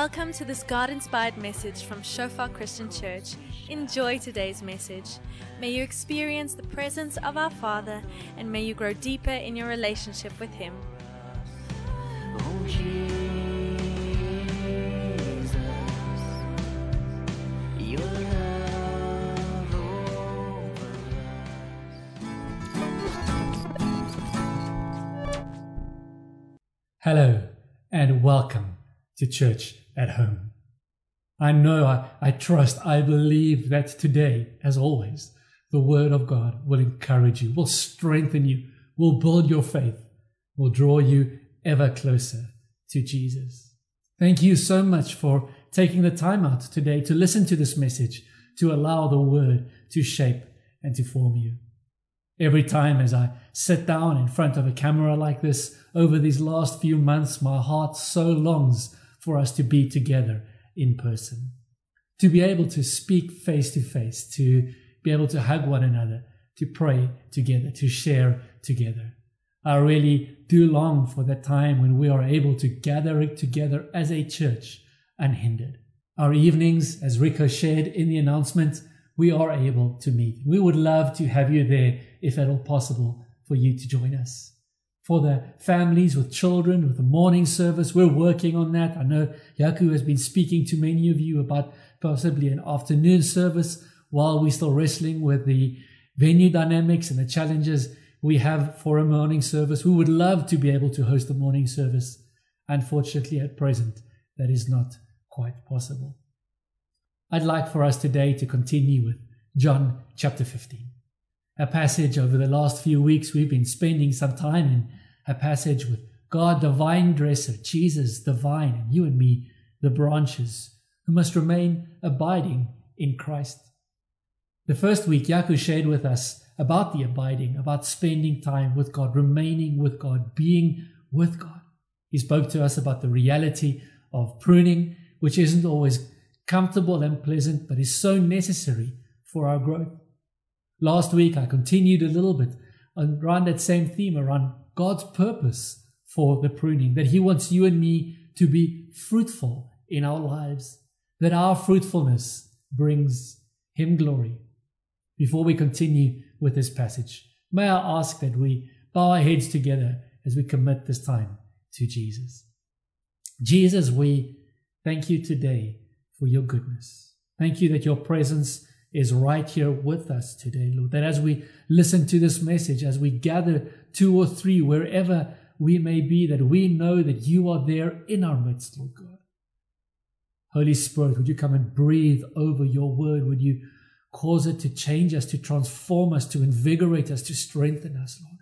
Welcome to this God inspired message from Shofar Christian Church. Enjoy today's message. May you experience the presence of our Father and may you grow deeper in your relationship with Him. Oh, Jesus, your love over Hello and welcome to Church at Home. I know, I, I trust, I believe that today, as always, the Word of God will encourage you, will strengthen you, will build your faith, will draw you ever closer to Jesus. Thank you so much for taking the time out today to listen to this message, to allow the Word to shape and to form you. Every time as I sit down in front of a camera like this over these last few months, my heart so longs for us to be together in person, to be able to speak face to face, to be able to hug one another, to pray together, to share together. I really do long for that time when we are able to gather together as a church unhindered. Our evenings, as Rico shared in the announcement, we are able to meet. We would love to have you there if at all possible for you to join us. For the families with children, with the morning service, we're working on that. I know Yaku has been speaking to many of you about possibly an afternoon service while we're still wrestling with the venue dynamics and the challenges we have for a morning service. We would love to be able to host a morning service. Unfortunately, at present, that is not quite possible. I'd like for us today to continue with John chapter 15. A passage over the last few weeks we've been spending some time in, a passage with God, the vine dresser, Jesus, the vine, and you and me, the branches, who must remain abiding in Christ. The first week, Yaku shared with us about the abiding, about spending time with God, remaining with God, being with God. He spoke to us about the reality of pruning, which isn't always comfortable and pleasant, but is so necessary for our growth. Last week, I continued a little bit around that same theme around God's purpose for the pruning, that He wants you and me to be fruitful in our lives, that our fruitfulness brings Him glory. Before we continue with this passage, may I ask that we bow our heads together as we commit this time to Jesus. Jesus, we thank you today for your goodness. Thank you that your presence is right here with us today, Lord. That as we listen to this message, as we gather two or three, wherever we may be, that we know that you are there in our midst, Lord God. Holy Spirit, would you come and breathe over your word? Would you cause it to change us, to transform us, to invigorate us, to strengthen us, Lord?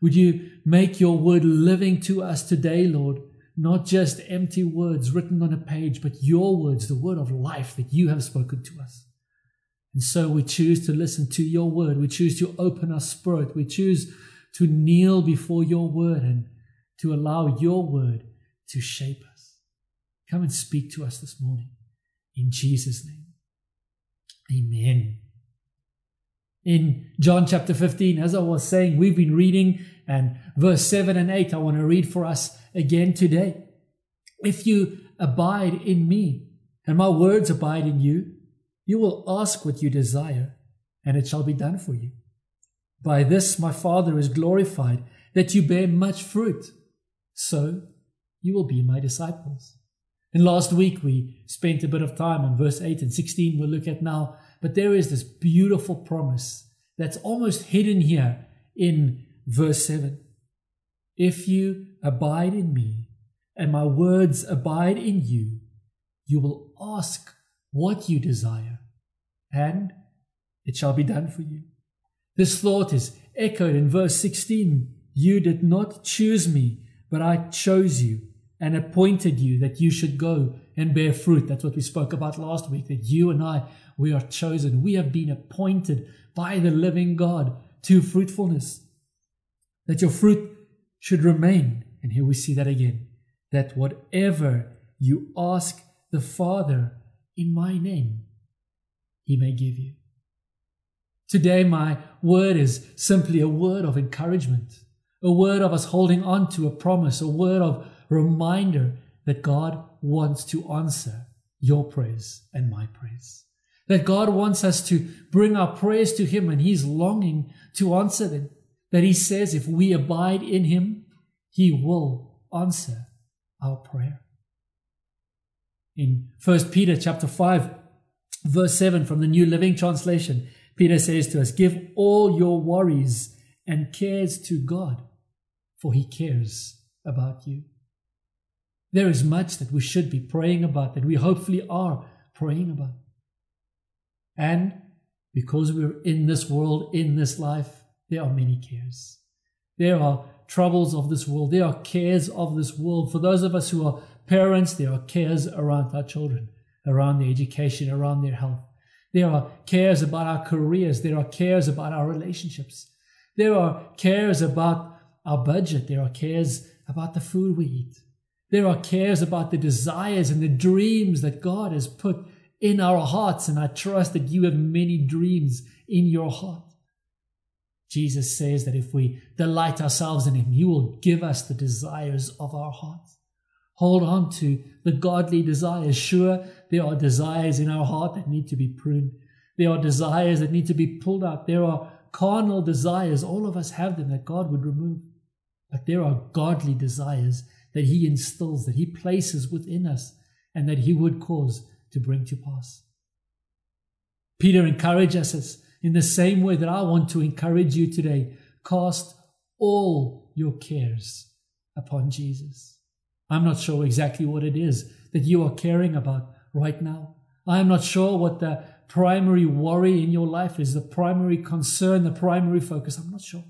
Would you make your word living to us today, Lord? Not just empty words written on a page, but your words, the word of life that you have spoken to us. And so we choose to listen to your word. We choose to open our spirit. We choose to kneel before your word and to allow your word to shape us. Come and speak to us this morning. In Jesus' name. Amen. In John chapter 15, as I was saying, we've been reading, and verse 7 and 8, I want to read for us again today. If you abide in me, and my words abide in you, you will ask what you desire, and it shall be done for you. By this my Father is glorified, that you bear much fruit. So you will be my disciples. And last week we spent a bit of time on verse 8 and 16 we'll look at now. But there is this beautiful promise that's almost hidden here in verse 7. If you abide in me and my words abide in you, you will ask what you desire, and it shall be done for you. This thought is echoed in verse 16. You did not choose me, but I chose you and appointed you that you should go and bear fruit. That's what we spoke about last week, that you and I, we are chosen. We have been appointed by the living God to fruitfulness, that your fruit should remain. And here we see that again, that whatever you ask the Father in my name, he may give you. Today, my word is simply a word of encouragement, a word of us holding on to a promise, a word of reminder that God wants to answer your prayers and my prayers. That God wants us to bring our prayers to Him and He's longing to answer them. That He says if we abide in Him, He will answer our prayer. In 1 Peter chapter 5, verse 7 from the New Living Translation, Peter says to us, Give all your worries and cares to God, for He cares about you. There is much that we should be praying about, that we hopefully are praying about. And because we're in this world, in this life, there are many cares. There are troubles of this world. There are cares of this world. For those of us who are parents, there are cares around our children, around their education, around their health. There are cares about our careers. There are cares about our relationships. There are cares about our budget. There are cares about the food we eat. There are cares about the desires and the dreams that God has put in our hearts. And I trust that you have many dreams in your heart. Jesus says that if we delight ourselves in Him, He will give us the desires of our hearts. Hold on to the godly desires. Sure, there are desires in our heart that need to be pruned. There are desires that need to be pulled out. There are carnal desires. All of us have them that God would remove. But there are godly desires that He instills, that He places within us, and that He would cause to bring to pass. Peter encourages us in the same way that I want to encourage you today. Cast all your cares upon Jesus. I'm not sure exactly what it is that you are caring about right now. I am not sure what the primary worry in your life is, the primary concern, the primary focus. I'm not sure.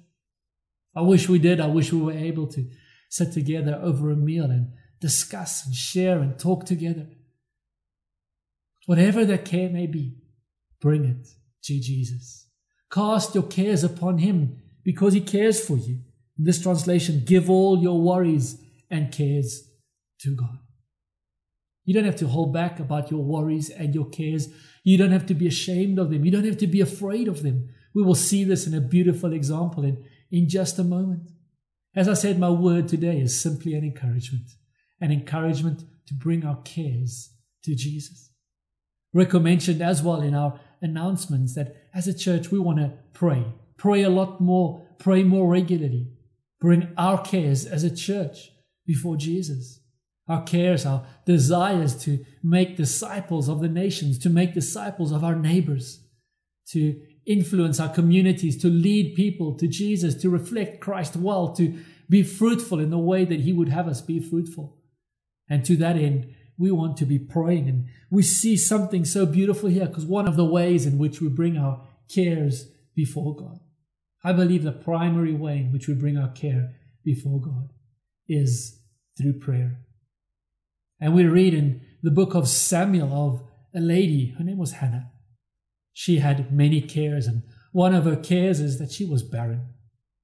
I wish we did. I wish we were able to sit together over a meal and discuss and share and talk together. Whatever that care may be, bring it to Jesus. Cast your cares upon Him because He cares for you. In this translation, give all your worries and cares to God. You don't have to hold back about your worries and your cares. You don't have to be ashamed of them. You don't have to be afraid of them. We will see this in a beautiful example in, in just a moment. As I said, my word today is simply an encouragement, an encouragement to bring our cares to Jesus. Rico mentioned as well in our announcements that as a church we want to pray, pray a lot more, pray more regularly, bring our cares as a church before Jesus. Our cares, our desires to make disciples of the nations, to make disciples of our neighbors, to influence our communities, to lead people to Jesus, to reflect Christ well, to be fruitful in the way that He would have us be fruitful. And to that end, we want to be praying. And we see something so beautiful here because one of the ways in which we bring our cares before God. I believe the primary way in which we bring our care before God is through prayer. And we read in the book of Samuel of a lady, her name was Hannah. She had many cares, and one of her cares is that she was barren.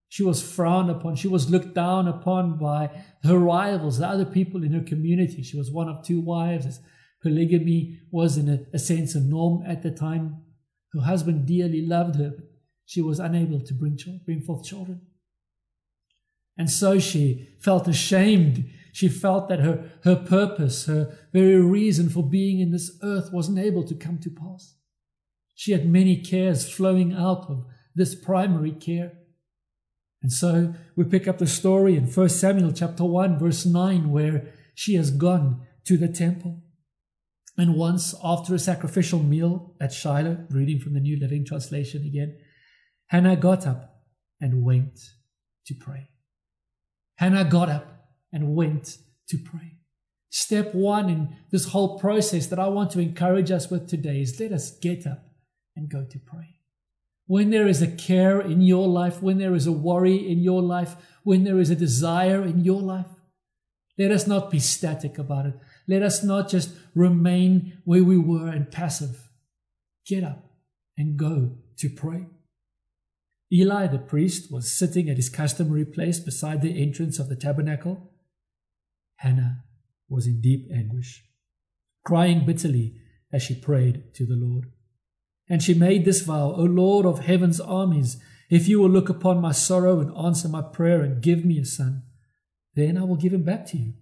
She was frowned upon. She was looked down upon by her rivals, the other people in her community. She was one of two wives. Polygamy was, in a, a sense, a norm at the time. Her husband dearly loved her, but she was unable to bring, bring forth children. And so she felt ashamed. She felt that her, her purpose, her very reason for being in this earth wasn't able to come to pass. She had many cares flowing out of this primary care. And so we pick up the story in 1 Samuel chapter 1 verse 9 where she has gone to the temple. And once after a sacrificial meal at Shiloh, reading from the New Living Translation again, Hannah got up and went to pray. Hannah got up and went to pray. Step one in this whole process that I want to encourage us with today is let us get up and go to pray. When there is a care in your life, when there is a worry in your life, when there is a desire in your life, let us not be static about it. Let us not just remain where we were and passive. Get up and go to pray. Eli the priest was sitting at his customary place beside the entrance of the tabernacle. Hannah was in deep anguish, crying bitterly as she prayed to the Lord. And she made this vow, O Lord of heaven's armies, if you will look upon my sorrow and answer my prayer and give me a son, then I will give him back to you.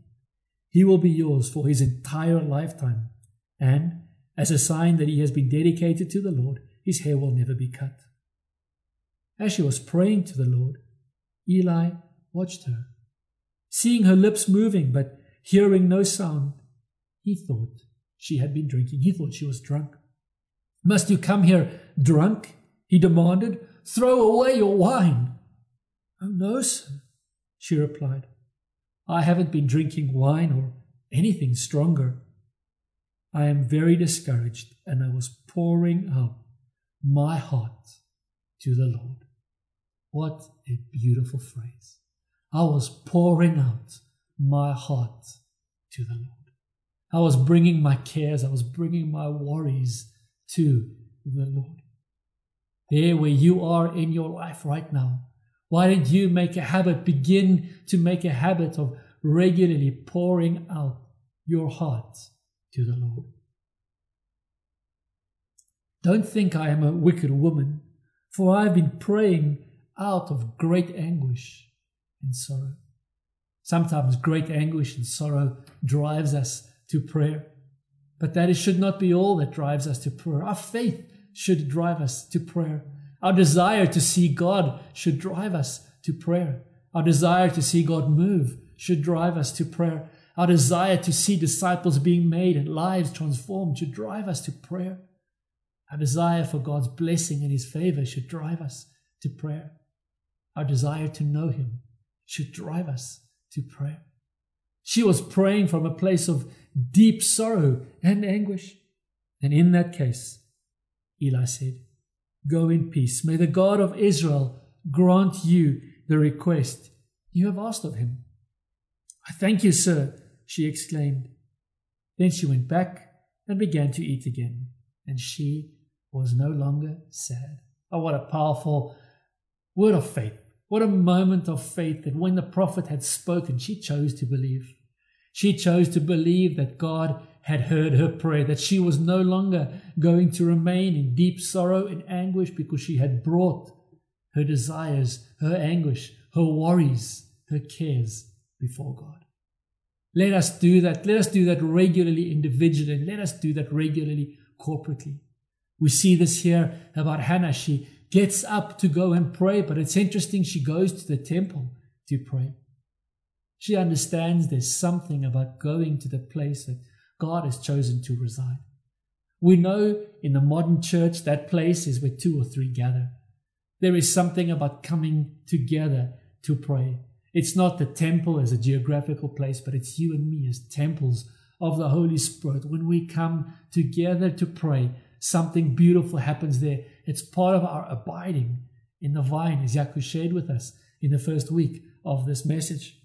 He will be yours for his entire lifetime. And as a sign that he has been dedicated to the Lord, his hair will never be cut. As she was praying to the Lord, Eli watched her. Seeing her lips moving but hearing no sound, he thought she had been drinking. He thought she was drunk. Must you come here drunk? He demanded. Throw away your wine. Oh, no, sir, she replied. I haven't been drinking wine or anything stronger. I am very discouraged, and I was pouring out my heart to the Lord. What a beautiful phrase. I was pouring out my heart to the Lord. I was bringing my cares, I was bringing my worries to the Lord. There where you are in your life right now, why don't you make a habit, begin to make a habit of regularly pouring out your heart to the Lord? Don't think I am a wicked woman, for I have been praying out of great anguish and sorrow. Sometimes great anguish and sorrow drives us to prayer, but that it should not be all that drives us to prayer. Our faith should drive us to prayer. Our desire to see God should drive us to prayer. Our desire to see God move should drive us to prayer. Our desire to see disciples being made and lives transformed should drive us to prayer. Our desire for God's blessing and His favor should drive us to prayer. Our desire to know Him should drive us to prayer. She was praying from a place of deep sorrow and anguish. And in that case, Eli said, Go in peace. May the God of Israel grant you the request you have asked of him. I thank you, sir, she exclaimed. Then she went back and began to eat again, and she was no longer sad. Oh, what a powerful word of faith. What a moment of faith that when the prophet had spoken, she chose to believe. She chose to believe that God had heard her prayer, that she was no longer going to remain in deep sorrow and anguish because she had brought her desires, her anguish, her worries, her cares before God. Let us do that. Let us do that regularly individually. Let us do that regularly corporately. We see this here about Hannah. She gets up to go and pray, but it's interesting. She goes to the temple to pray. She understands there's something about going to the place that God has chosen to reside. We know in the modern church that place is where two or three gather. There is something about coming together to pray. It's not the temple as a geographical place, but it's you and me as temples of the Holy Spirit. When we come together to pray, something beautiful happens there. It's part of our abiding in the vine, as Yaku shared with us in the first week of this message.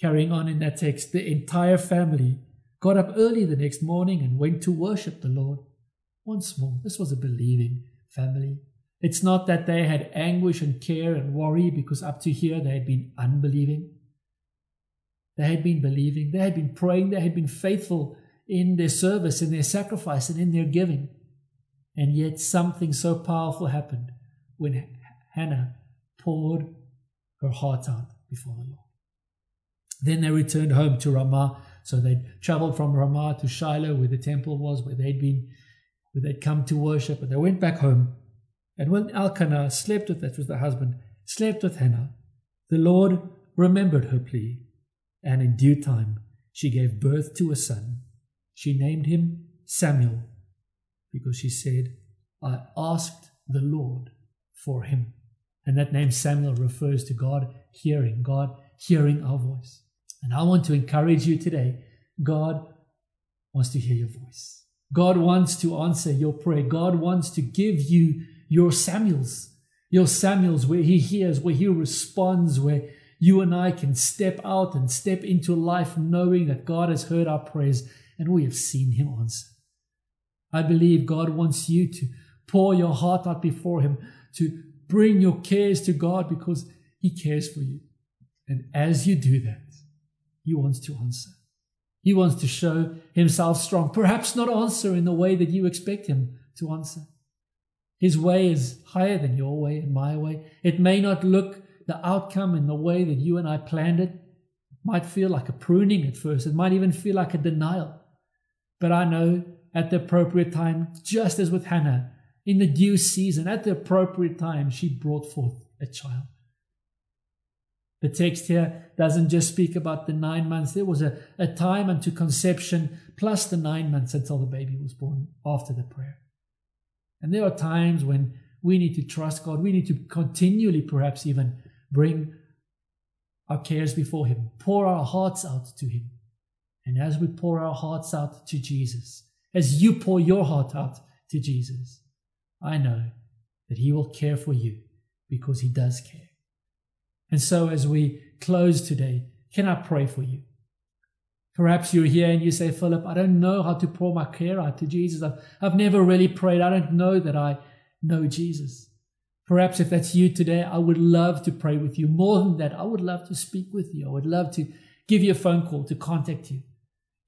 Carrying on in that text, the entire family got up early the next morning and went to worship the Lord. Once more, this was a believing family. It's not that they had anguish and care and worry because up to here they had been unbelieving. They had been believing, they had been praying, they had been faithful in their service, in their sacrifice, and in their giving. And yet something so powerful happened when Hannah poured her heart out before the Lord. Then they returned home to Ramah. So they traveled from Ramah to Shiloh, where the temple was, where they'd been, where they'd come to worship. And they went back home. And when Elkanah slept with, that was the husband, slept with Hannah, the Lord remembered her plea. And in due time, she gave birth to a son. She named him Samuel because she said, I asked the Lord for him. And that name Samuel refers to God hearing, God hearing our voice. And I want to encourage you today God wants to hear your voice. God wants to answer your prayer. God wants to give you your Samuels, your Samuels where He hears, where He responds, where you and I can step out and step into life knowing that God has heard our prayers and we have seen Him answer. I believe God wants you to pour your heart out before Him, to bring your cares to God because He cares for you. And as you do that, he wants to answer. He wants to show himself strong, perhaps not answer in the way that you expect him to answer. His way is higher than your way and my way. It may not look the outcome in the way that you and I planned it, it might feel like a pruning at first, it might even feel like a denial. But I know at the appropriate time, just as with Hannah, in the due season, at the appropriate time, she brought forth a child. The text here doesn't just speak about the nine months. There was a, a time unto conception plus the nine months until the baby was born after the prayer. And there are times when we need to trust God. We need to continually, perhaps even, bring our cares before Him, pour our hearts out to Him. And as we pour our hearts out to Jesus, as you pour your heart out to Jesus, I know that He will care for you because He does care. And so, as we close today, can I pray for you? Perhaps you're here and you say, Philip, I don't know how to pour my care out to Jesus. I've, I've never really prayed. I don't know that I know Jesus. Perhaps if that's you today, I would love to pray with you. More than that, I would love to speak with you. I would love to give you a phone call to contact you.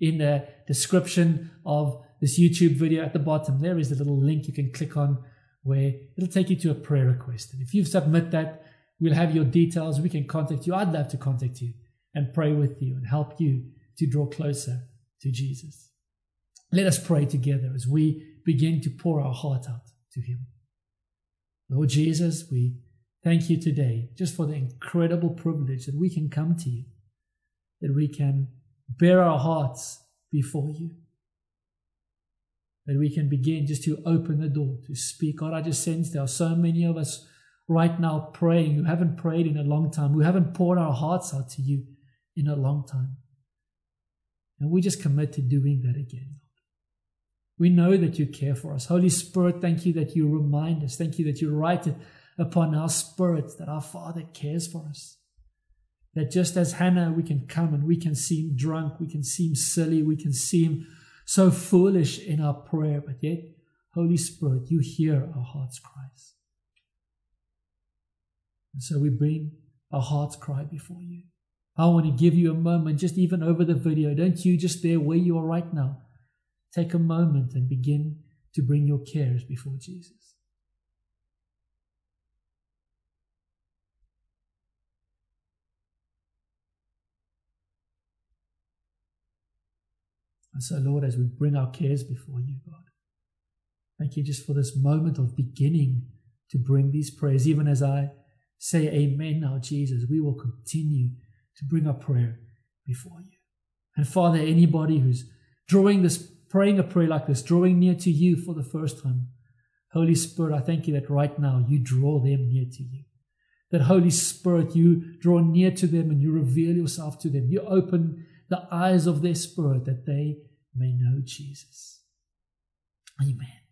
In the description of this YouTube video at the bottom, there is a little link you can click on where it'll take you to a prayer request. And if you submit that, we'll have your details. We can contact you. I'd love to contact you and pray with you and help you to draw closer to Jesus. Let us pray together as we begin to pour our heart out to Him. Lord Jesus, we thank you today just for the incredible privilege that we can come to you, that we can bear our hearts before you, that we can begin just to open the door to speak. God, I just sense there are so many of us right now praying who haven't prayed in a long time, who haven't poured our hearts out to you in a long time. And we just commit to doing that again. We know that you care for us. Holy Spirit, thank you that you remind us. Thank you that you write it upon our spirits that our Father cares for us. That just as Hannah, we can come and we can seem drunk, we can seem silly, we can seem so foolish in our prayer, but yet, Holy Spirit, you hear our heart's cries. And so we bring our heart's cry before you. I want to give you a moment, just even over the video. Don't you just there where you are right now take a moment and begin to bring your cares before Jesus. And so, Lord, as we bring our cares before you, God, thank you just for this moment of beginning to bring these prayers. Even as I say amen now, Jesus, we will continue to bring our prayer before you. And Father, anybody who's drawing this praying a prayer like this, drawing near to you for the first time, Holy Spirit, I thank you that right now you draw them near to you. That Holy Spirit, you draw near to them and you reveal yourself to them. You open the eyes of their spirit that they may know Jesus. Amen.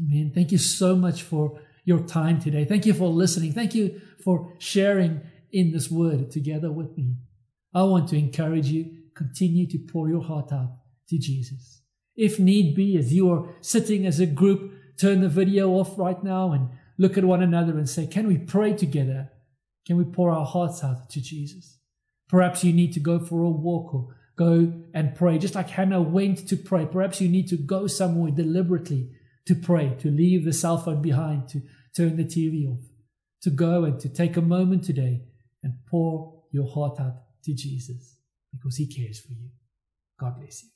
Amen. Thank you so much for your time today. Thank you for listening. Thank you for sharing in this word together with me. I want to encourage you, continue to pour your heart out to Jesus. If need be, as you are sitting as a group, turn the video off right now and look at one another and say, Can we pray together? Can we pour our hearts out to Jesus? Perhaps you need to go for a walk or go and pray, just like Hannah went to pray. Perhaps you need to go somewhere deliberately to pray, to leave the cell phone behind, to turn the TV off, to go and to take a moment today and pour your heart out to Jesus because He cares for you. God bless you.